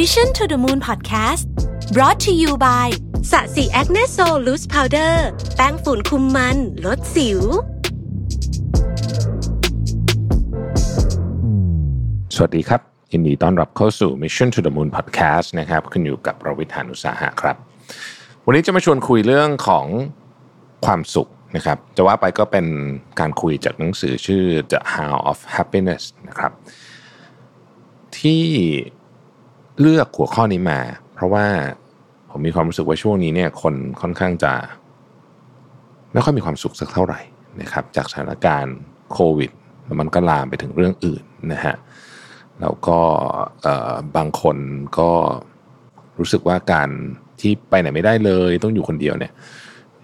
Mission to the Moon Podcast brought to you by สะสี Acne Sol Loose Powder แป้งฝุ่นคุมมัน ลดสิว สวัสดีครับยินดีต้อนรับเข้าสู่ Mission to the Moon Podcast นะครับคุณอยู่กับรวิศ หาญอุตสาหะครับ วันนี้จะมาชวนคุยเรื่องของความสุขนะครับ จะว่าไปก็เป็นการคุยจากหนังสือชื่อ The How of Happiness นะครับ ที่ เลือกหัวข้อนี้มา เพราะว่าผมมีความรู้สึกว่าช่วงนี้เนี่ยคนค่อนข้างจะไม่ค่อยมีความสุขสักเท่าไหร่นะครับจากสถานการณ์โควิดแล้วมันก็ลามไปถึงเรื่องอื่นนะฮะแล้วก็บางคนก็รู้สึกว่าการที่ไปไหนไม่ได้เลยต้องอยู่คนเดียวเนี่ย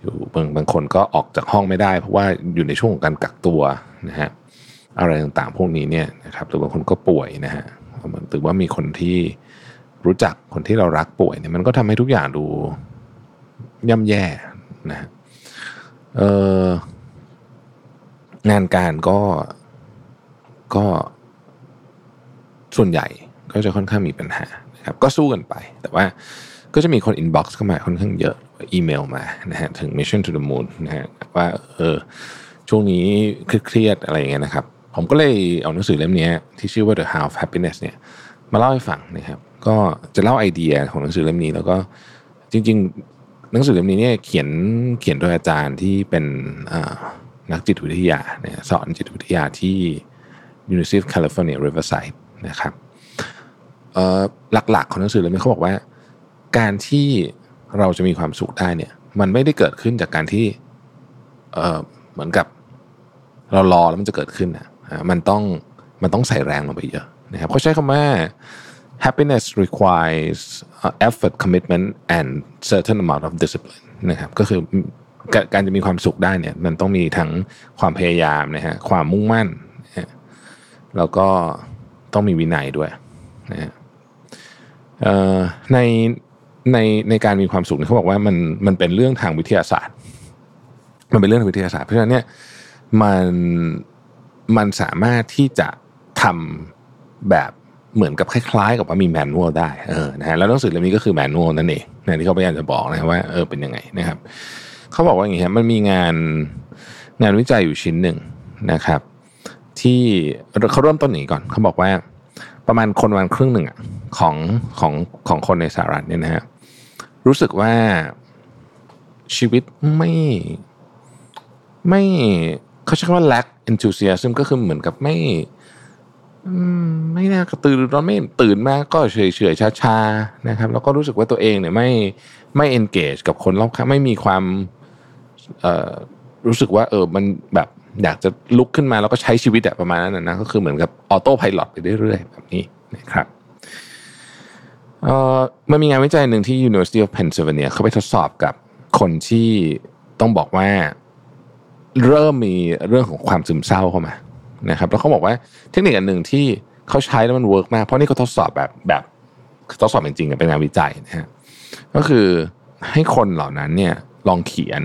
อยู่บางบางคนก็ออกจากห้องไม่ได้ เพราะว่าอยู่ในช่วงของการกักตัวนะฮะอะไรต่างๆพวกนี้เนี่ยนะครับหรือบางคนก็ป่วยนะฮะหรือว่ามีคนที่ รู้จักคนที่เรารักป่วยเนี่ยมันก็ทำให้ทุกอย่างดูย่ำแย่นะฮะเอองานการก็ก็ส่วนใหญ่ก็จะค่อนข้างมีปัญหานะครับก็สู้กันไป แต่ว่าก็จะมีคน inbox เข้ามาค่อนข้างเยอะอีเมลมานะฮะถึง Mission to the Moon นะฮะว่าเออช่วงนี้เครียดอะไรอย่างเงี้ยนะครับ ผมก็เลยเอาหนังสือเล่มนี้ที่ชื่อว่า The How of Happiness เนี่ยมาเล่าให้ฟังนะครับ ก็จะเล่าไอเดียของหนังสือเล่มนี้ แล้วก็จริง ๆ หนังสือเล่มนี้เนี่ยเขียนเขียนโดยอาจารย์ที่เป็นนักจิตวิทยาเนี่ยสอนจิตวิทยาที่ University of California Riverside นะครับหลักๆของหนังสือเล่มนี้เขาบอกว่า การที่เราจะมีความสุขได้เนี่ย มันไม่ได้เกิดขึ้นจากการที่เหมือนกับเรารอแล้วมันจะเกิดขึ้นนะมันต้องมันต้องใส่แรงลงไปเยอะนะครับเขาใช้คำว่า happiness requires effort commitment and certain amount of discipline นะครับก็คือการจะมีความสุขได้เนี่ยมันต้องมีทั้งความพยายามนะฮะความมุ่งมั่นแล้วก็ต้องมีวินัยด้วยนะฮะในในในการมีความสุขเขาบอกว่ามันมันเป็นเรื่องทางวิทยาศาสตร์ มันเป็นเรื่องทางวิทยาศาสตร์ เพราะฉะนั้นเนี่ยมันมันสามารถที่จะทำแบบ เหมือนกับคล้ายๆ กับว่ามีแมนนวลได้เออนะฮะแล้วหนังสือเล่มนี้ก็คือแมนนวลนั่นเองนะที่เขาพยายามจะบอกนะว่าเออเป็นยังไงนะครับ เขาบอกว่าอย่างนี้ครับมันมีงานงานวิจัยอยู่ชิ้นหนึ่งนะครับ ที่เขาเริ่มต้นอย่างนี้ก่อนเขาบอกว่าประมาณคนวันครึ่งหนึ่งของของของคนในสหรัฐเนี่ยนะฮะรู้สึกว่าชีวิตไม่ไม่เขาใช้คำว่า lack enthusiasm ก็คือเหมือนกับไม่ ไม่น่ากระตือรือร้นไม่ตื่นมาก็เฉยเฉยช้าๆนะครับ แล้วก็รู้สึกว่าตัวเองเนี่ยไม่ไม่ engage กับคนรอบข้างไม่มีความรู้สึกว่าเออมันแบบอยากจะลุกขึ้นมาแล้วก็ใช้ชีวิตแบบประมาณนั้นนะก็คือเหมือนกับ autopilot ไปเรื่อยๆแบบนี้นะครับเอ่อมันมีงานวิจัยหนึ่งที่ University of Pennsylvania เขาไปทดสอบกับคนที่ต้องบอกว่า เริ่มมีเรื่องของความซึมเศร้าเข้ามา นะครับแล้วเขาบอกว่าเทคนิคอันหนึ่งที่เขาใช้แล้วมัน work มาก เพราะนี่เขาทดสอบแบบแบบทดสอบจริงๆเป็นงานวิจัยนะฮะก็คือให้คนเหล่านั้นเนี่ยลองเขียน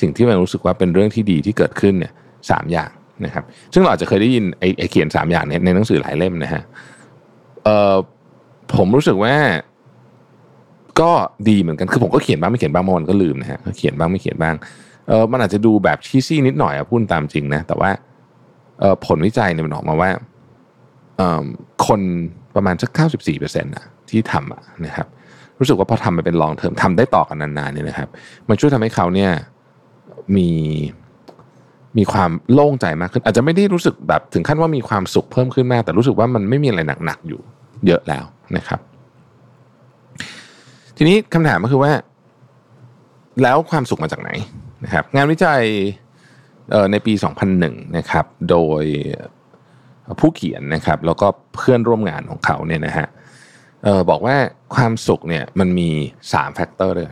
สิ่งที่มันรู้สึกว่าเป็นเรื่องที่ดีที่เกิดขึ้นเนี่ยสามอย่างนะครับ ซึ่งเราอาจจะเคยได้ยินไอ้ไอเขียนสามอย่างเนี่ยในหนังสือหลายเล่มนะฮะเอ่อผมรู้สึกว่าก็ดีเหมือนกันคือผมก็เขียนบ้างไม่เขียนบ้างบางวันก็ลืมนะฮะเขียนบ้างไม่เขียนบ้างเออมันอาจจะดูแบบชี้ซี่นิดหน่อยอะพูดตามจริงนะแต่ว่า ผลวิจัยเนี่ยมันออกมาว่าคนประมาณสักเก้าสิบสี่เปอร์เซ็นต์ะที่ทำนะครับ รู้สึกว่าพอทำไปเป็นลองเทอมทำได้ต่อกันนานๆเนี่ยนะครับ มันช่วยทำให้เขาเนี่ยมีมีความโล่งใจมากขึ้น อาจจะไม่ได้รู้สึกแบบถึงขั้นว่ามีความสุขเพิ่มขึ้นมาก แต่รู้สึกว่ามันไม่มีอะไรหนักๆอยู่เยอะแล้วนะครับ ทีนี้คำถามก็คือว่า แล้วความสุขมาจากไหนนะครับ งานวิจัย ในปี 2001 นะครับ โดยผู้เขียนนะครับ แล้วก็เพื่อนร่วมงานของเขาเนี่ยนะฮะบอกว่าความสุขเนี่ยมันมี3 factor เลย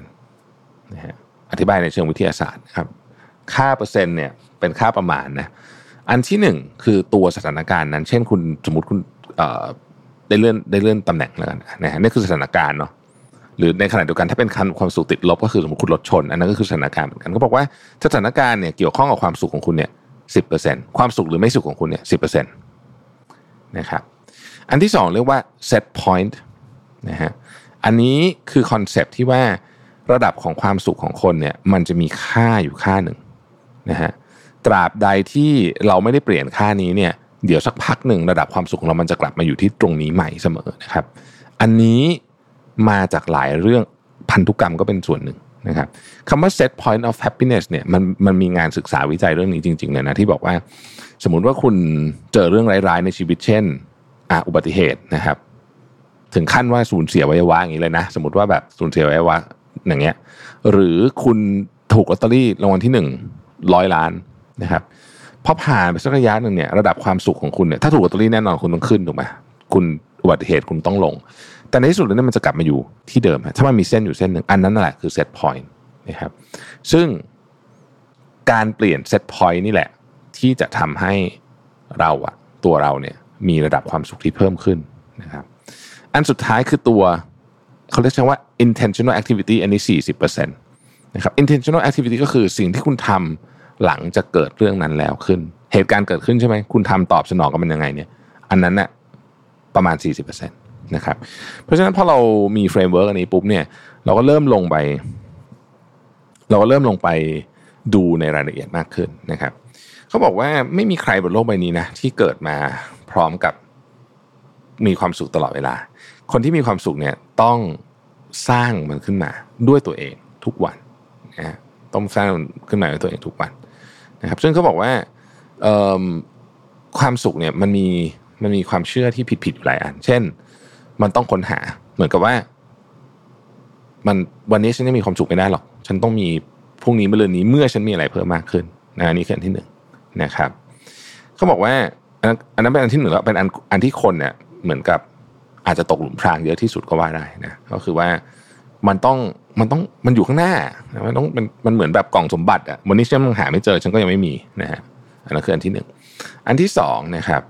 นะฮะอธิบายในเชิงวิทยาศาสตร์ครับ ค่าเปอร์เซ็นต์เนี่ยเป็นค่าประมาณนะอันที่หนึ่งคือตัวสถานการณ์นั้น เช่นคุณสมมติคุณได้เลื่อนได้เลื่อนตำแหน่งแล้วกันนะฮะนี่คือสถานการณ์เนาะ หรือในขณะเดียวกันถ้าเป็นความสุขติดลบก็คือสมมติคุณรถชน อันนั้นก็คือสถานการณ์เหมือนกันก็บอกว่าสถานการณ์เนี่ยเกี่ยวข้องกับความสุขของคุณเนี่ยสิบเปอร์เซ็นต์ความสุขหรือไม่สุขของคุณเนี่ยสิบเปอร์เซ็นต์นะครับอันที่สองเรียกว่า set point นะฮะอันนี้คือคอนเซปที่ว่าระดับของความสุขของคนเนี่ยมันจะมีค่าอยู่ค่าหนึ่งนะฮะตราบใดที่เราไม่ได้เปลี่ยนค่านี้เนี่ยเดี๋ยวสักพักหนึ่งระดับความสุขของเรามันจะกลับมาอยู่ที่ตรงนี้ใหม่เสมอนะครับ อันนี้ มาจากหลายเรื่องพันธุกรรมก็เป็นส่วนหนึ่งนะครับคำว่า set point of happiness เนี่ยมันมันมีงานศึกษาวิจัยเรื่องนี้จริงๆเลยนะที่บอกว่า สมมติว่าคุณเจอเรื่องร้ายๆในชีวิตเช่นออุบัติเหตุนะครับ ถึงขั้นว่าสูญเสียวัยวะอย่างนี้เลยนะ สมมติว่าแบบสูญเสียวัยวะอย่างเงี้ย หรือคุณถูกลอตเตอรี่รางวัลที่หนึ่งร้อยล้านนะครับพอผ่านไปสักระยะหนึ่งเนี่ยระดับความสุขของคุณเนี่ยถ้าถูกลอตเตอรี่แน่นอนคุณต้องขึ้นถูกไหมคุณอุบัติเหตุคุณต้องลง แต่ในที่สุดแล้วเนี่ยมันจะกลับมาอยู่ที่เดิม ถ้ามันมีเส้นอยู่เส้นหนึ่งอันนั้นแหละคือ set point นะครับซึ่งการเปลี่ยน set point นี่แหละ ที่จะทำให้เราอะตัวเราเนี่ยมีระดับความสุขที่เพิ่มขึ้นนะครับอันสุดท้ายคือตัวเขาเรียกว่า intentional activity อันนี้ 40%นะครับ intentional activity ก็คือสิ่งที่คุณทำหลังจะเกิดเรื่องนั้นแล้วขึ้น เหตุการณ์เกิดขึ้นใช่ไหม คุณทำตอบสนองกับมันยังไงเนี่ย อันนั้นน่ะประมาณ 40% นะครับ เพราะฉะนั้นพอเรามี framework อันนี้ปุ๊บเนี่ยเราก็เริ่มลงไป เราก็เริ่มลงไปดูในรายละเอียดมากขึ้นนะครับเขาบอกว่าไม่มีใครบนโลกใบนี้นะที่เกิดมาพร้อมกับมีความสุขตลอดเวลา คนที่มีความสุขเนี่ยต้องสร้างมันขึ้นมาด้วยตัวเองทุกวันนะต้องสร้างขึ้นมาด้วยตัวเองทุกวันนะครับ ซึ่งเขาบอกว่าความสุขเนี่ยมันมีมันมีความเชื่อที่ผิดๆอยู่หลายอัน เช่น มันต้องค้นหา เหมือนกับว่า มันวันนี้ฉันยังมีความสุขไม่ได้หรอก ฉันต้องมีพรุ่งนี้เมื่อเรือนนี้เมื่อฉันมีอะไรเพิ่มมากขึ้นนะนี่คืออันที่หนึ่งนะครับเขาบอกว่าอันนั้นเป็นอันที่หนึ่งแล้วเป็นอันอันที่คนเนี่ยเหมือนกับอาจจะตกหลุมพรางเยอะที่สุดก็ว่าได้นะก็คือว่ามันต้องมันต้องมันอยู่ข้างหน้ามันต้องมันมันเหมือนแบบกล่องสมบัติอะวันนี้ฉันยังหาไม่เจอฉันก็ยังไม่มีนะฮะอันนั้นคืออันที่หนึ่งอันที่สองนะครับ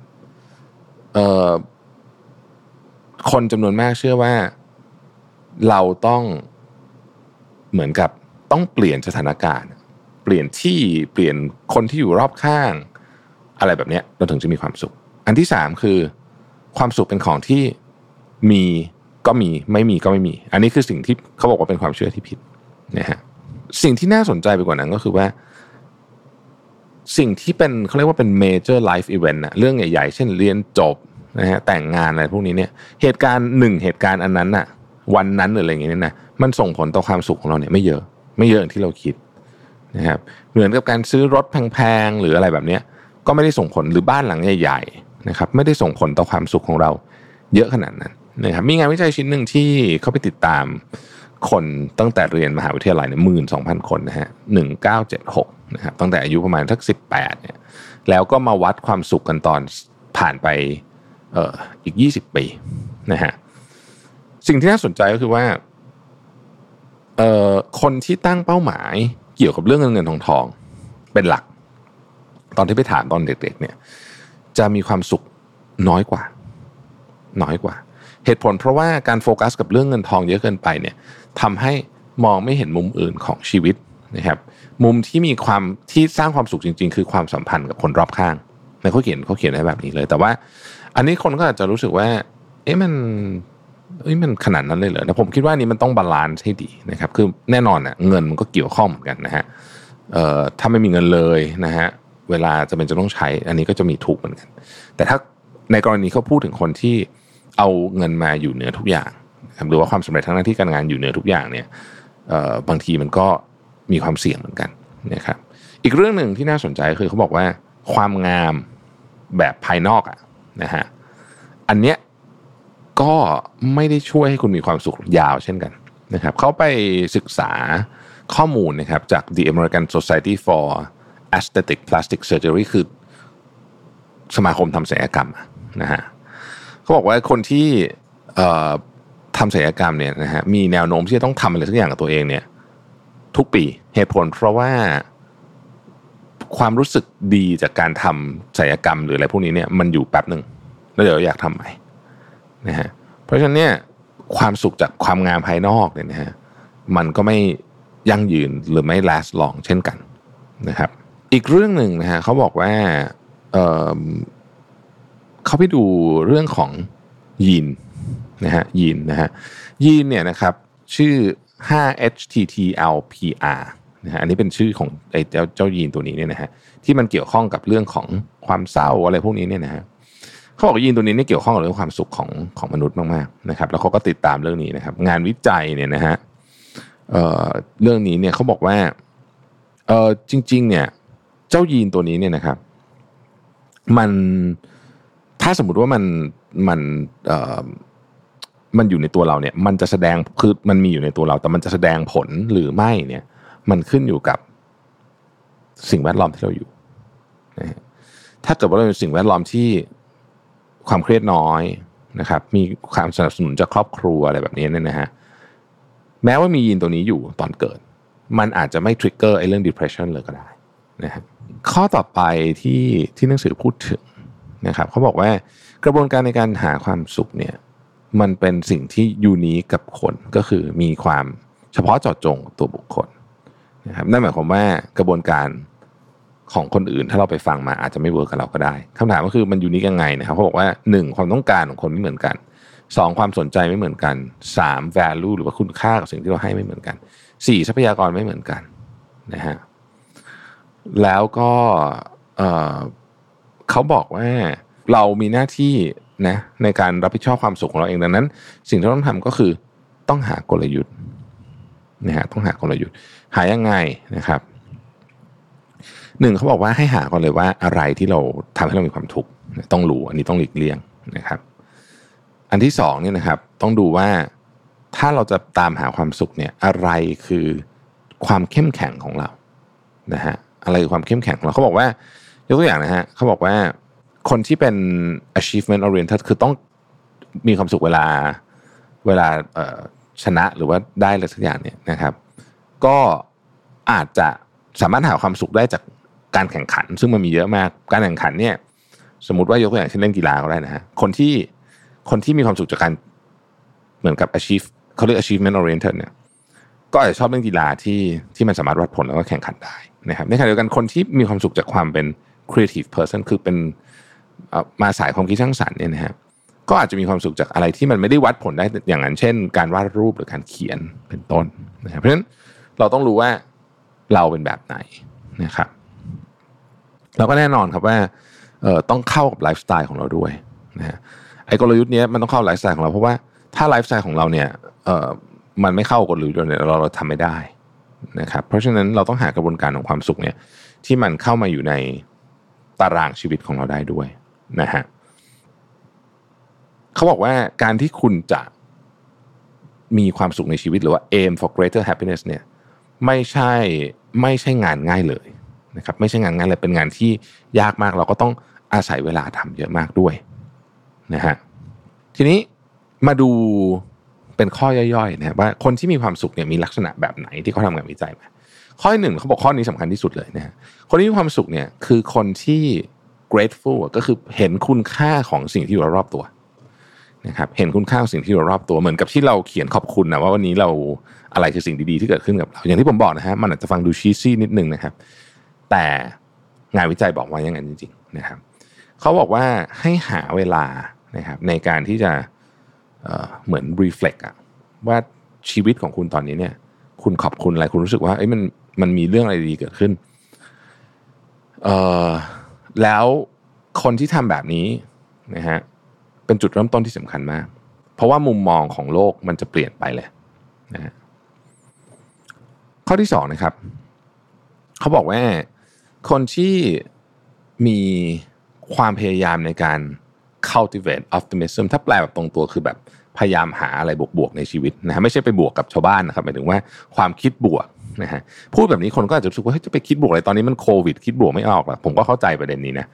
เอ่อ คนจำนวนมากเชื่อว่า เราต้องเหมือนกับต้องเปลี่ยนสถานการณ์ เปลี่ยนที่เปลี่ยนคนที่อยู่รอบข้าง อะไรแบบนี้เราถึงจะมีความสุข อันที่สามคือ ความสุขเป็นของที่มีก็มีไม่มีก็ไม่มี อันนี้คือสิ่งที่เขาบอกว่าเป็นความเชื่อที่ผิดนะฮะสิ่งที่น่าสนใจไปกว่านั้นก็คือว่า สิ่งที่เป็นเขาเรียกว่าเป็น major life event นะเรื่องใหญ่ๆ เช่นเรียนจบ นะฮะแต่งงานอะไรพวกนี้เนี่ยเหตุการณ์หนึ่งเหตุการณ์อันนั้นน่ะวันนั้นหรืออะไรอย่างเงี้ยนะมันส่งผลต่อความสุขของเราเนี่ยไม่เยอะ ไม่เยอะอย่างที่เราคิดนะครับเหมือนกับการซื้อรถแพงๆหรืออะไรแบบเนี้ยก็ไม่ได้ส่งผลหรือบ้านหลังใหญ่ๆนะครับไม่ได้ส่งผลต่อความสุขของเราเยอะขนาดนั้นนะครับมีงานวิจัยชิ้นหนึ่งที่เขาไปติดตามคนตั้งแต่เรียนมหาวิทยาลัยเนี่ยหมื่นสองพันคนนะฮะหนึ่งเก้าเจ็ดหกนะครับตั้งแต่อายุประมาณทักสิบแปดเนี่ยแล้วก็มาวัดความสุขกันตอนผ่านไป อ,อ,อีกยี่สิบปีนะฮะสิ่งที่น่าสนใจก็คือว่าคนที่ตั้งเป้าหมายเกี่ยวกับเรื่องเงินเงินทองทองเป็นหลัก ตอนที่ไปถามตอนเด็กๆเนี่ยจะมีความสุขน้อยกว่า น้อยกว่า เหตุผลเพราะว่าการโฟกัสกับเรื่องเงินทองเยอะเกินไปเนี่ยทำให้มองไม่เห็นมุมอื่นของชีวิตนะครับ มุมที่มีความที่สร้างความสุขจริง ๆ คือความสัมพันธ์กับคนรอบข้างในเขาเขียนเขาเขียนไว้แบบนี้เลย แต่ว่า อันนี้คนก็อาจจะรู้สึกว่า เอ๊ะมันเฮ้ยมันขนาดนั้นเลยเหรอแต่ผมคิดว่านี้มันต้อง balance ให้ดีนะครับ คือแน่นอนอะเงินมันก็เกี่ยวข้องเหมือนกันนะฮะเอ่อถ้าไม่มีเงินเลยนะฮะเวลาจำเป็นจะต้องใช้ อันนี้ก็จะมีทุกข์เหมือนกัน แต่ถ้าในกรณีเขาพูดถึงคนที่เอาเงินมาอยู่เหนือทุกอย่างหรือว่าความสำเร็จทางหน้าที่การงานอยู่เหนือทุกอย่างเนี่ยบางทีมันก็มีความเสี่ยงเหมือนกันนะครับ อีกเรื่องหนึ่งที่น่าสนใจคือเขาบอกว่าความงามแบบภายนอกอะ นะฮะอันเนี้ยก็ไม่ได้ช่วยให้คุณมีความสุขยาวเช่นกันนะครับเขาไปศึกษาข้อมูลนะครับจาก The American Society for Aesthetic Plastic Surgery คือสมาคมทำศัลยกรรมนะฮะเขาบอกว่าคนที่ทำศัลยกรรมเนี่ยนะฮะมีแนวโน้มที่จะต้องทำอะไรสักอย่างกับตัวเองเนี่ยทุกปีเหตุผลเพราะว่า ความรู้สึกดีจากการทำศัลยกรรมหรืออะไรพวกนี้เนี่ยมันอยู่แป๊บหนึ่งแล้วเดี๋ยวอยากทำใหม่นะฮะเพราะฉะนั้นเนี่ยความสุขจากความงามภายนอกเนี่ยนะฮะมันก็ไม่ยั่งยืนหรือไม่ last long เช่นกันนะครับ อีกเรื่องหนึ่งนะฮะเขาบอกว่าเขาไปดูเรื่องของยีนนะฮะยีนนะฮะยีนเนี่ยนะครับชื่อ 5-HTTLPR นะฮะอันนี้เป็นชื่อของไอ้เจ้าเจ้ายีนตัวนี้เนี่ยนะฮะที่มันเกี่ยวข้องกับเรื่องของความเศร้าอะไรพวกนี้เนี่ยนะฮะเขาบอกยีนตัวนี้นี่เกี่ยวข้องกับเรื่องความสุขของของมนุษย์มากๆนะครับ แล้วเขาก็ติดตามเรื่องนี้นะครับ งานวิจัยเนี่ยนะฮะเอ่อเรื่องนี้เนี่ยเขาบอกว่าเออจริง ๆ เนี่ย เจ้ายีนตัวนี้เนี่ยนะครับ มันถ้าสมมติว่ามันมันเอ่อมันอยู่ในตัวเราเนี่ย มันจะแสดงคือมันมีอยู่ในตัวเรา แต่มันจะแสดงผลหรือไม่เนี่ย มันขึ้นอยู่กับสิ่งแวดล้อมที่เราอยู่นะถ้าเกิดว่าเราเป็นสิ่งแวดล้อมที่ความเครียดน้อยนะครับ มีความสนับสนุนจากครอบครัวอะไรแบบนี้เนี่ยนะฮะแม้ว่ามียีนตัวนี้อยู่ตอนเกิด มันอาจจะไม่ทริกเกอร์ไอ้เรื่อง depression เลยก็ได้นะฮะข้อต่อไปที่ที่หนังสือพูดถึงนะครับเขาบอกว่ากระบวนการในการหาความสุขเนี่ยมันเป็นสิ่งที่ยูนีกับคนก็คือมีความเฉพาะเจาะจงตัวบุคคล นะครับนั่นหมายความว่ากระบวนการของคนอื่น ถ้าเราไปฟังมาอาจจะไม่เวิร์กกับเราก็ได้คำถามก็คือมันยูนิคยังไงนะครับเขาบอกว่า 1. ความต้องการของคนไม่เหมือนกัน 2. ความสนใจไม่เหมือนกัน 3. value หรือว่าคุณค่ากับสิ่งที่เราให้ไม่เหมือนกัน 4. ทรัพยากรไม่เหมือนกันนะฮะแล้วก็เเขาบอกว่าเรามีหน้าที่นะในการรับผิดชอบความสุขของเราเองดังนั้น สิ่งที่ต้องทำก็คือต้องหากลยุทธ์นะฮะต้องหากลยุทธ์ หายังไงนะครับหนึ่งเขาบอกว่าให้หาก่อนเลยว่าอะไรที่เราทำให้เรามีความทุกข์ต้องรู้อันนี้ต้องหลีกเลี่ยงนะครับ อันที่สองเนี่ยนะครับต้องดูว่าถ้าเราจะตามหาความสุขเนี่ยอะไรคือความเข้มแข็งของเรานะฮะอะไรคือความเข้มแข็งของเราเขาบอกว่ายกตัวอย่างนะฮะเขาบอกว่าคนที่เป็น achievement oriented คือต้องมีความสุขเวลาเวลาชนะหรือว่าได้อะไรสักอย่างเนี่ยนะครับ ก็อาจจะสามารถหาความสุขได้จากการแข่งขัน ซึ่งมันมีเยอะมากการแข่งขันเนี่ย สมมติว่ายกตัวอย่างเช่นเล่นกีฬาก็ได้นะฮะคนที่คนที่มีความสุขจากการเหมือนกับ achieve เขาเรียก achievement oriented เนี่ยก็อาจจะชอบเล่นกีฬาที่ที่มันสามารถวัดผลแล้วก็แข่งขันได้นะครับในขณะเดียวกันคนที่มีความสุขจากความเป็น creative person คือเป็นมาสายความคิดสร้างสรรค์เนี่ยนะฮะก็อาจจะมีความสุขจากอะไรที่มันไม่ได้วัดผลได้อย่างนั้น เช่น การวาดรูปหรือการเขียนเป็นต้นนะครับเพราะฉะนั้น เราต้องรู้ว่าเราเป็นแบบไหนนะครับเราก็แน่นอนครับว่าต้องเข้ากับไลฟ์สไตล์ของเราด้วยนะฮะไอ้กลยุทธ์นี้มันต้องเข้าไลฟ์สไตล์ของเราเพราะว่าถ้าไลฟ์สไตล์ของเราเนี่ยมันไม่เข้ากลยุทธ์เนี่ยเราเราทำไม่ได้นะครับเพราะฉะนั้นเราต้องหากระบวนการของความสุขเนี่ยที่มันเข้ามาอยู่ในตารางชีวิตของเราได้ด้วยนะฮะเขาบอกว่าการที่คุณจะมีความสุขในชีวิตหรือว่า aim for greater happiness เนี่ย ไม่ใช่ไม่ใช่งานง่ายเลยนะครับไม่ใช่งานง่ายเลยเป็นงานที่ยากมากเราก็ต้องอาศัยเวลาทำเยอะมากด้วยนะฮะทีนี้มาดูเป็นข้อย่อยๆนะว่าคนที่มีความสุขเนี่ยมีลักษณะแบบไหนที่เขาทำงานวิจัยมาข้อหนึ่งเขาบอกข้อนี้สำคัญที่สุดเลยนะคนที่มีความสุขเนี่ยคือคนที่ grateful ก็คือเห็นคุณค่าของสิ่งที่อยู่รอบตัว นะครับเห็นคุณค่าสิ่งที่อยู่รอบตัวเหมือนกับที่เราเขียนขอบคุณนะว่าวันนี้เราอะไรคือสิ่งดีๆที่เกิดขึ้นกับเราอย่างที่ผมบอกนะฮะมันอาจจะฟังดูชีซี่นิดนึงนะครับ แต่งานวิจัยบอกว่าอย่างนั้นจริง ๆ นะครับเขาบอกว่าให้หาเวลานะครับในการที่จะเเหมือนรีเฟล็กอะว่าชีวิตของคุณตอนนี้เนี่ย คุณขอบคุณอะไรคุณรู้สึกว่าเอ้ยมันมันมีเรื่องอะไรดีเกิดขึ้นเออแล้วคนที่ทำแบบนี้นะฮะ เป็นจุดเริ่มต้นที่สำคัญมาก เพราะว่ามุมมองของโลกมันจะเปลี่ยนไปเลยนะฮะข้อที่สองนะครับ เขาบอกว่าคนที่มีความพยายามในการ cultivate optimism ถ้าแปลแบบตรงตัวคือแบบพยายามหาอะไรบวกๆในชีวิตนะฮะไม่ใช่ไปบวกกับชาวบ้านนะครับหมายถึงว่าความคิดบวกนะฮะพูดแบบนี้คนก็อาจจะรู้สึกว่าจะไปคิดบวกอะไรตอนนี้มันโควิด คิดบวกไม่ออกหรอกผมก็เข้าใจประเด็นนี้นะ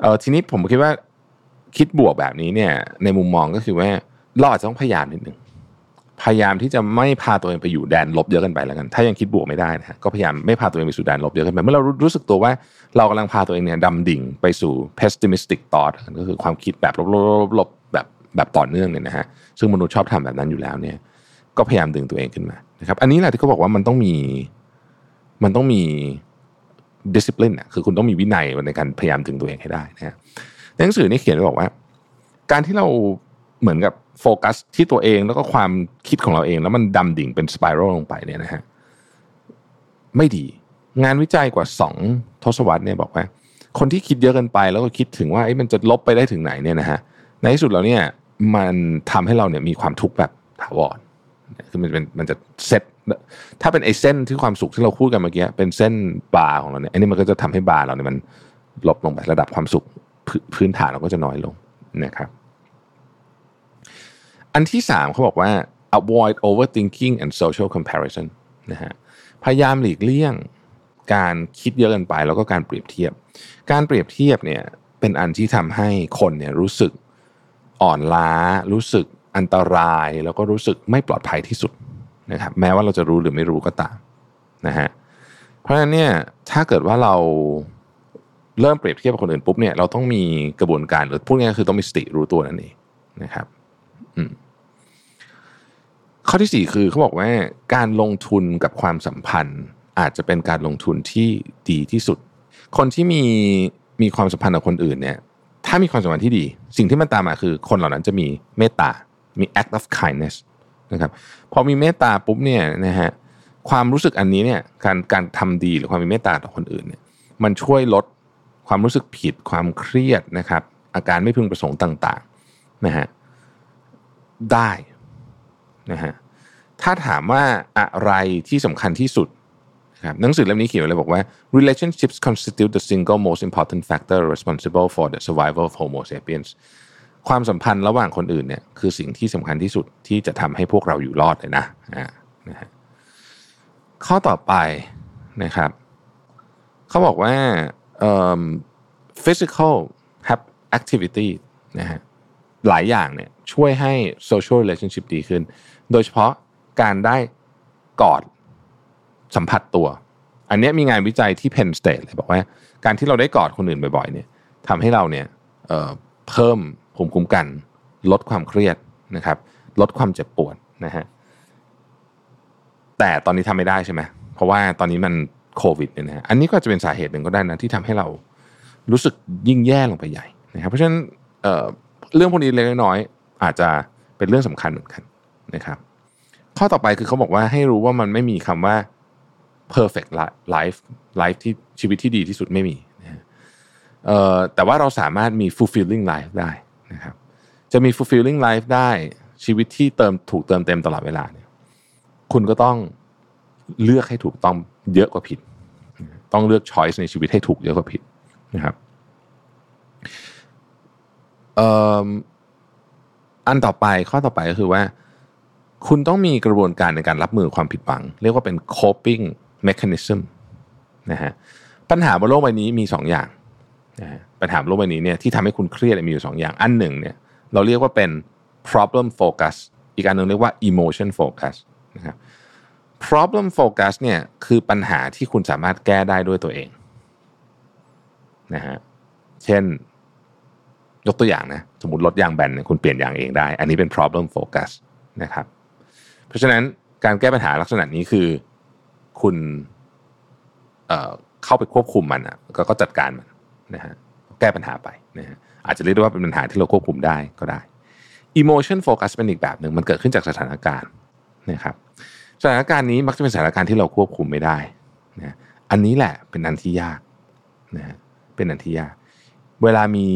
เออทีนี้ผมคิดว่า คิดบวกแบบนี้เนี่ย ในมุมมองก็คือว่าเราอาจจะต้องพยายามนิดนึงพยายามที่จะไม่พาตัวเองไปอยู่แดนลบเยอะกันไปแล้วกัน ถ้ายังคิดบวกไม่ได้นะฮะก็พยายามไม่พาตัวเองไปสู่แดนลบเยอะกันไป เมื่อเรารู้สึกตัวว่าเรากำลังพาตัวเองเนี่ยดำดิ่งไปสู่ pessimistic thought ก็คือความคิดแบบลบๆแบบแบบต่อเนื่องเนี่ยนะฮะ ซึ่งมนุษย์ชอบทำแบบนั้นอยู่แล้วเนี่ย ก็พยายามดึงตัวเองขึ้นมา นะครับ อันนี้แหละที่เขาบอกว่ามันต้องมี มันต้องมี discipline อะ คือคุณต้องมีวินัยในการพยายามดึงตัวเองให้ได้นะฮะ หนังสือนี่เขียนไว้บอกว่า การที่เราเหมือนกับโฟกัสที่ตัวเองแล้วก็ความคิดของเราเอง แล้วมันดำดิ่งเป็นสไปรัลลงไปเนี่ยนะฮะไม่ดี งานวิจัยกว่าสองทศวรรษเนี่ยบอกว่า คนที่คิดเยอะเกินไป แล้วก็คิดถึงว่ามันจะลบไปได้ถึงไหนเนี่ยนะฮะในที่สุดแล้วเนี่ยมันทำให้เราเนี่ยมีความทุกข์แบบถาวรคือมันเป็นมันจะเซตถ้าเป็นไอ้เส้นที่ความสุขที่เราพูดกันเมื่อกี้เป็นเส้นบาร์ของเราเนี่ยอันนี้มันก็จะทำให้บาร์เราเนี่ยมันลบลงไประดับความสุข พื้นฐานเราก็จะน้อยลงนะครับ อันที่สามเขาบอกว่า avoid overthinking and social comparison นะฮะพยายามหลีกเลี่ยงการคิดเยอะเกินไปแล้วก็การเปรียบเทียบ การเปรียบเทียบเนี่ยเป็นอันที่ทำให้คนเนี่ยรู้สึกอ่อนล้า รู้สึกอันตราย แล้วก็รู้สึกไม่ปลอดภัยที่สุดนะครับแม้ว่าเราจะรู้หรือไม่รู้ก็ตามนะฮะเพราะฉะนั้นเนี่ยถ้าเกิดว่าเรา เริ่มเปรียบเทียบกับคนอื่นปุ๊บเนี่ยเราต้องมีกระบวนการหรือพูดง่ายๆคือต้องมีสติรู้ตัวนั่นเองนะครับข้อที่สี่คือเขาบอกว่าการลงทุนกับความสัมพันธ์ อาจจะเป็นการลงทุนที่ดีที่สุด คนที่มีมีความสัมพันธ์กับคนอื่นเนี่ยถ้ามีความสัมพันธ์ที่ดี สิ่งที่มันตามมาคือคนเหล่านั้นจะมีเมตตา มี act of kindness นะครับพอมีเมตตาปุ๊บเนี่ยนะฮะความรู้สึกอันนี้เนี่ยการการทำดีหรือความมีเมตตาต่อคนอื่นเนี่ยมันช่วยลด ความรู้สึกผิดความเครียดนะครับ อาการไม่พึงประสงค์ต่างๆนะฮะได้นะฮะถ้าถามว่าอะไรที่สำคัญที่สุดครับหนังสือเล่มนี้เขียนไว้เลยบอกว่า relationships constitute the single most important factor responsible for the survival of Homo sapiens ความสัมพันธ์ระหว่างคนอื่นเนี่ยคือสิ่งที่สำคัญที่สุดที่จะทำให้พวกเราอยู่รอดเลยนะนะฮะข้อต่อไปนะครับ เขาบอกว่า physical activity นะฮะหลายอย่างเนี่ยช่วยให้ social relationship ดีขึ้น โดยเฉพาะการได้กอดสัมผัสตัว อันนี้มีงานวิจัยที่ Penn State เลยบอกว่า การที่เราได้กอดคนอื่นบ่อยๆเนี่ยทำให้เราเนี่ยเเพิ่มภูมิคุ้มกัน ลดความเครียดนะครับ ลดความเจ็บปวดนะฮะแต่ตอนนี้ทำไม่ได้ใช่ไหมเพราะว่าตอนนี้มัน โควิดเนี่ยนะฮะอันนี้ก็จะเป็นสาเหตุหนึ่งก็ได้นะที่ทำให้เรารู้สึกยิ่งแย่ลงไปใหญ่นะครับเพราะฉะนั้นเเรื่องพวกนี้เล็กน้อยอาจจะเป็นเรื่องสำคัญเหมือนกันนะครับ ข้อต่อไปคือเขาบอกว่าให้รู้ว่ามันไม่มีคำว่า perfect life life ที่ชีวิตที่ดีที่สุดไม่มีนะแต่ว่าเราสามารถมี fulfilling life ได้นะครับจะมี fulfilling life ได้ชีวิตที่เติมถูกเติมเต็มตลอดเวลาเนี่ยคุณก็ต้อง เลือกให้ถูกต้องเยอะกว่าผิด ต้องเลือก choice ในชีวิตให้ถูกเยอะกว่าผิดนะครับอันต่อไปข้อต่อไปก็คือว่า คุณต้องมีกระบวนการในการรับมือความผิดหวัง เรียกว่าเป็น coping mechanism นะฮะปัญหาบนโลกใบนี้มีสองอย่างนะะปัญหาบนโลกใบนี้เนี่ยที่ทำให้คุณเครียดมีอยู่สองอย่าง อันหนึ่งเนี่ยเราเรียกว่าเป็น problem focus อีกอันหนึ่งเรียกว่า emotion focus นะครับ problem focus เนี่ยคือปัญหาที่คุณสามารถแก้ได้ด้วยตัวเองนะฮะเช่นยกตัวอย่างนะสมมติรถยางแบนคุณเปลี่ยนยางเองได้ อันนี้เป็น problem focus นะครับ เพราะฉะนั้นการแก้ปัญหาลักษณะนี้คือคุณเเข้าไปควบคุมมันอะก็จัดการมันนะฮะแก้ปัญหาไปนะฮะอาจจะเรียกได้ว่าเป็นปัญหาที่เราควบคุมได้ก็ได้ emotion focus เป็นอีกแบบหนึ่งมันเกิดขึ้นจากสถานการณ์นะครับ สถานการณ์นี้มักจะเป็นสถานการณ์ที่เราควบคุมไม่ได้นะอันนี้แหละเป็นอันที่ยากนะเป็นอันที่ยาก เวลามี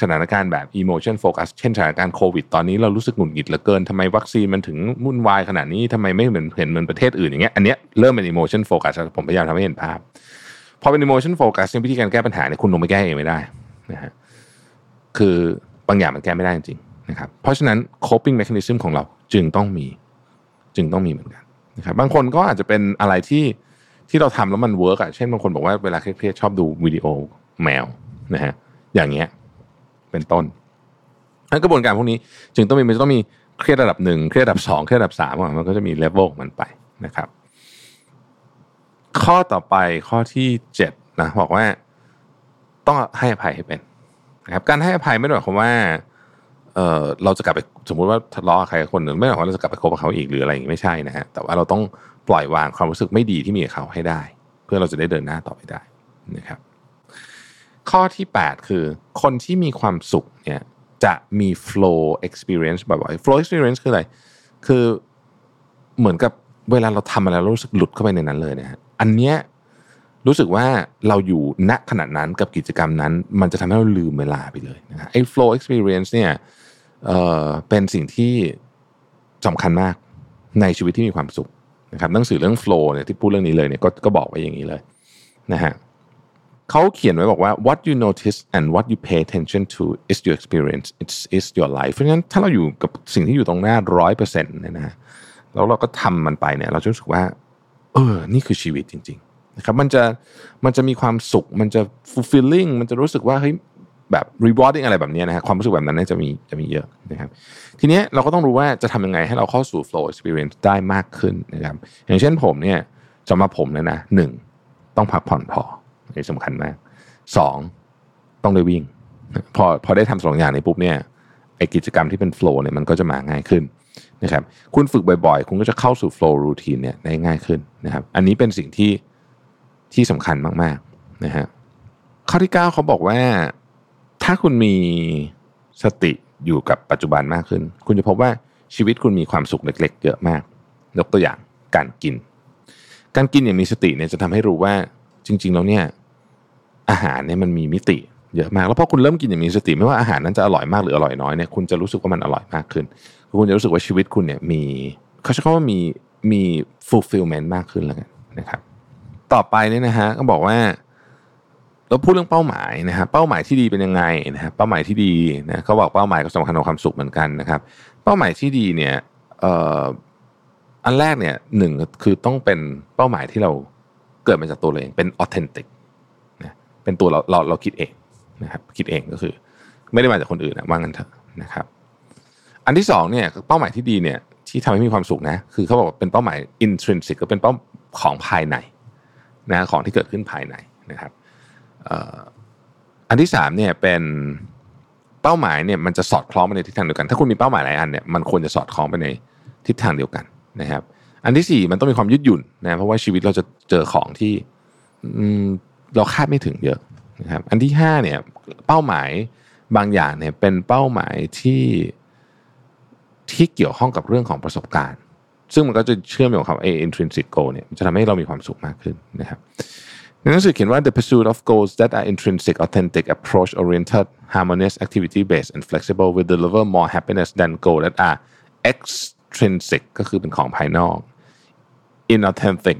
สถานการณ์แบบ emotion focus เช่นสถานการณ์โควิด ตอนนี้เรารู้สึกหงุดหงิดเหลือเกินทำไมวัคซีนมันถึงวุ่นวายขนาดนี้ทำไมไม่เหมือนเห็นเหมือนประเทศอื่นอย่างเงี้ยอันเนี้ยเริ่มเป็น emotion focus ผมพยายามทำให้เห็นภาพพอเป็น emotion focus วิธีการแก้ปัญหาเนี่ยคุณลงไปแก้เองไม่ได้นะฮะคือบางอย่างมันแก้ไม่ได้จริงๆนะครับเพราะฉะนั้น coping mechanism ของเราจึงต้องมี จึงต้องมีเหมือนกัน นะครับบางคนก็อาจจะเป็นอะไรที่ที่เราทำแล้วมัน work อะเช่นบางคนบอกว่าเวลาเครียดชอบดูวิดีโอแมวนะฮะอย่างเงี้ยเป็นต้นทั้งกระบวนการพวกนี้จึงต้องมีมันจะต้องมีเครียดระดับหนึ่งเครียดระดับสองเครียดระดับสามมันก็จะมีเลเวลมันไปนะครับ ข้อต่อไปข้อที่เจ็ดนะบอกว่าต้องให้อภัยให้เป็นนะครับการให้อภัยไม่ได้หมายความว่า เออเราจะกลับไปสมมุติว่าทะเลาะใครคนหนึ่งไม่หมายความว่าเราจะกลับไปคบกับเขาอีกหรืออะไรอย่างนี้ไม่ใช่นะฮะแต่ว่าเราต้องปล่อยวางความรู้สึกไม่ดีที่มีกับเขาให้ได้ เพื่อเราจะได้เดินหน้าต่อไปได้นะครับ ข้อที่ 8 คือ คนที่มีความสุขเนี่ยจะมี flow experience บ่อยๆ flow experience คืออะไร คือเหมือนกับเวลาเราทำอะไรเรารู้สึกหลุดเข้าไปในนั้นเลยนะฮะอันเนี้ยรู้สึกว่าเราอยู่ณขณะนั้นกับกิจกรรมนั้น มันจะทำให้เราลืมเวลาไปเลยนะฮะไอ้ flow experience เนี่ย เอ่อเป็นสิ่งที่สำคัญมากในชีวิตที่มีความสุขนะครับหนังสือเรื่อง flow เนี่ยที่พูดเรื่องนี้เลยเนี่ยก็ก็บอกไว้อย่างนี้เลยนะฮะเขาเขียนไว้บอกว่า what you notice and what you pay attention to is your experience it's is your life เพราะฉะนั้นถ้าเราอยู่กับสิ่งที่อยู่ตรงหน้าร้อยเปอร์เซ็นต์เนี่ยนะฮะแล้วเราก็ทำมันไปเนี่ยเราจะรู้สึกว่า เออ นี่คือชีวิตจริง ๆ นะครับ มันจะมันจะมีความสุข มันจะ fulfilling มันจะรู้สึกว่าเฮ้ย แบบ rewarding อะไรแบบนี้นะฮะความรู้สึกแบบนั้นเนี่ยจะมีจะมีเยอะนะครับทีนี้เราก็ต้องรู้ว่าจะทำยังไงให้เราเข้าสู่ flow experience ได้มากขึ้นนะครับอย่างเช่นผมเนี่ยสำหรับผมเนี่ยนะหนึ่งต้องพักผ่อนพอนี่สำคัญมากสองต้องได้วิ่ง พอพอได้ทำสองอย่างนี้ปุ๊บเนี่ยไอกิจกรรมที่เป็น flow เนี่ยมันก็จะมาง่ายขึ้นนะครับคุณฝึกบ่อยๆ คุณก็จะเข้าสู่ flow routine เนี่ยได้ง่ายขึ้นนะครับอันนี้เป็นสิ่งที่ที่สำคัญมากๆนะฮะข้อที่ 9 เขาบอกว่า ถ้าคุณมีสติอยู่กับปัจจุบันมากขึ้น คุณจะพบว่าชีวิตคุณมีความสุขเล็ก ๆ เยอะมาก ยกตัวอย่างการกิน การกินอย่างมีสติเนี่ยจะทำให้รู้ว่าจริง ๆ แล้วเนี่ยอาหารเนี่ยมันมีมิติเยอะมาก แล้วพอคุณเริ่มกินอย่างมีสติ ไม่ว่าอาหารนั้นจะอร่อยมากหรืออร่อยน้อยเนี่ยคุณจะรู้สึกว่ามันอร่อยมากขึ้น คุณจะรู้สึกว่าชีวิตคุณเนี่ยมีเขาใช้คำว่ามีมี fulfillment มากขึ้นแล้วกันนะครับ ต่อไปเนี่ยนะฮะก็บอกว่า เราพูดเรื่องเป้าหมายนะฮะเป้าหมายที่ดีเป็นยังไงนะฮะเป้าหมายที่ดีนะเขาบอกเป้าหมายก็สำคัญกับความสุขเหมือนกันนะครับ เป้าหมายที่ดีเนี่ยอันแรกเนี่ยหนึ่งคือต้องเป็นเป้าหมายที่เราเกิดมาจากตัวเราเองเป็นออเทนติกนะเป็นตัวเราเราเราคิดเองนะครับคิดเองก็คือ ไม่ได้มาจากคนอื่นนะว่างั้นเถอะนะครับ อันที่สองเนี่ยเป้าหมายที่ดีเนี่ยที่ทำให้มีความสุขนะคือเขาบอกว่าเป็นเป้าหมาย intrinsic ก็เป็นเป้าของภายในนะของที่เกิดขึ้นภายในนะครับ อันที่สามเนี่ยเป็นเป้าหมายเนี่ยมันจะสอดคล้องไปในทิศทางเดียวกัน ถ้าคุณมีเป้าหมายหลายอันเนี่ยมันควรจะสอดคล้องไปในทิศทางเดียวกันนะครับ อันที่สี่มันต้องมีความยืดหยุ่นนะเพราะว่าชีวิตเราจะเจอของที่เราคาดไม่ถึงเยอะนะครับ อันที่ห้าเนี่ยเป้าหมายบางอย่างเนี่ยเป็นเป้าหมายที่ที่เกี่ยวข้องกับเรื่องของประสบการณ์ ซึ่งมันก็จะเชื่อมโยงกับ A intrinsic goal เนี่ยจะทำให้เรามีความสุขมากขึ้นนะครับ ในหนังสือเขียนว่า the pursuit of goals that are intrinsic authentic approach oriented harmonious activity based and flexible will deliver more happiness than goals that are extrinsic ก็คือเป็นของภายนอก inauthentic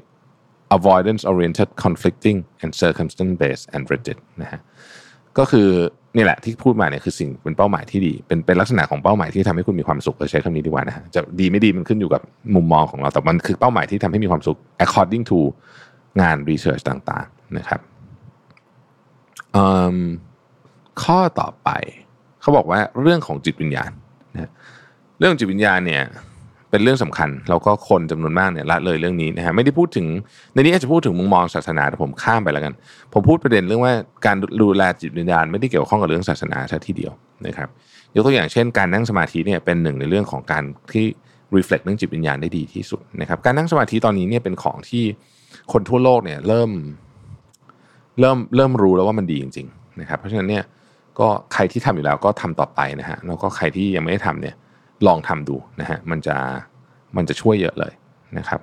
avoidance oriented conflicting and circumstance based and rigid นะฮะก็คือนี่แหละที่พูดมาเนี่ยคือสิ่งเป็นเป้าหมายที่ดี เป็นเป็นลักษณะของเป้าหมายที่ทำให้คุณมีความสุขใช้คำนี้ดีกว่านะฮะจะดีไม่ดีมันขึ้นอยู่กับมุมมองของเราแต่มันคือเป้าหมายที่ทำให้มีความสุข according to งานรีเสิร์ชต่างๆนะครับข้อต่อไปเขาบอกว่าเรื่องของจิตวิญญาณนะเรื่องจิตวิญญาณเนี่ยเป็นเรื่องสำคัญแล้วก็คนจำนวนมากเนี่ยละเลยเรื่องนี้นะฮะไม่ได้พูดถึงในนี้อาจจะพูดถึงมุมมองศาสนาแต่ผมข้ามไปแล้วกัน ผมพูดประเด็นเรื่องว่าการดูแลจิตวิญญาณไม่ได้เกี่ยวข้องกับเรื่องศาสนาแค่ทีเดียวนะครับยกตัวอย่างเช่น การนั่งสมาธิเนี่ยเป็นหนึ่งในเรื่องของการที่ reflect เรื่องจิตวิญญาณได้ดีที่สุดนะครับการนั่งสมาธิตอนนี้เนี่ยเป็นของที่ คนทั่วโลกเนี่ยเริ่มเริ่มเริ่มรู้แล้วว่ามันดีจริง ๆ นะครับ เพราะฉะนั้นเนี่ยก็ใครที่ทำอยู่แล้วก็ทำต่อไปนะฮะแล้วก็ใครที่ยังไม่ได้ทำเนี่ยลองทำดูนะฮะมันจะมันจะช่วยเยอะเลยนะครับ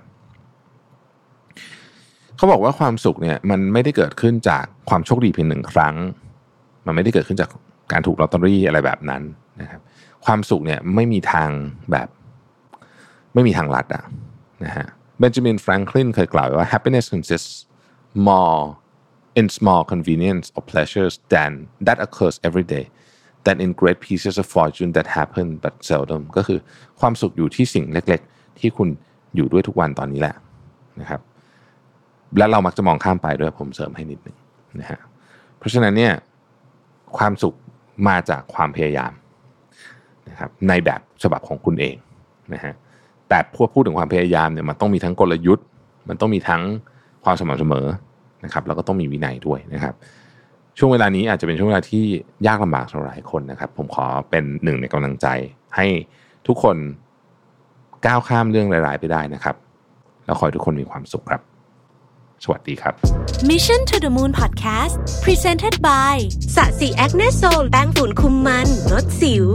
เขาบอกว่าความสุขเนี่ยมันไม่ได้เกิดขึ้นจากความโชคดีเพียงหนึ่งครั้ง มันไม่ได้เกิดขึ้นจากการถูกลอตเตอรี่อะไรแบบนั้นนะครับ ความสุขเนี่ยไม่มีทางแบบ ไม่มีทางลัดอะนะฮะ เบนจามินแฟรงคลินเคยกล่าวว่า happiness consists more in small convenience or pleasures than that occurs every day than in great pieces of fortune that happen but seldom ก็คือความสุขอยู่ที่สิ่งเล็กๆ ที่คุณอยู่ด้วยทุกวันตอนนี้แหละนะครับ และเรามักจะมองข้ามไปด้วยผมเสริมให้นิดนึงนะฮะเพราะฉะนั้นเนี่ยความสุขมาจากความพยายามนะครับในแบบฉบับของคุณเองนะฮะ แต่พวกพูดถึงความพยายามเนี่ยมันต้องมีทั้งกลยุทธ์ มันต้องมีทั้งความสม่ำเสมอนะครับ แล้วก็ต้องมีวินัยด้วยนะครับ ช่วงเวลานี้อาจจะเป็นช่วงเวลาที่ยากลำบากสำหรับหลายคนนะครับ ผมขอเป็นหนึ่งในกำลังใจ ให้ทุกคนก้าวข้ามเรื่องร้ายๆไปได้นะครับ แล้วขอให้ทุกคนมีความสุขครับ สวัสดีครับ Mission to the Moon Podcast Presented by สะสีแอคเนโซลแป้งฝุ่นคุมมันลดสิว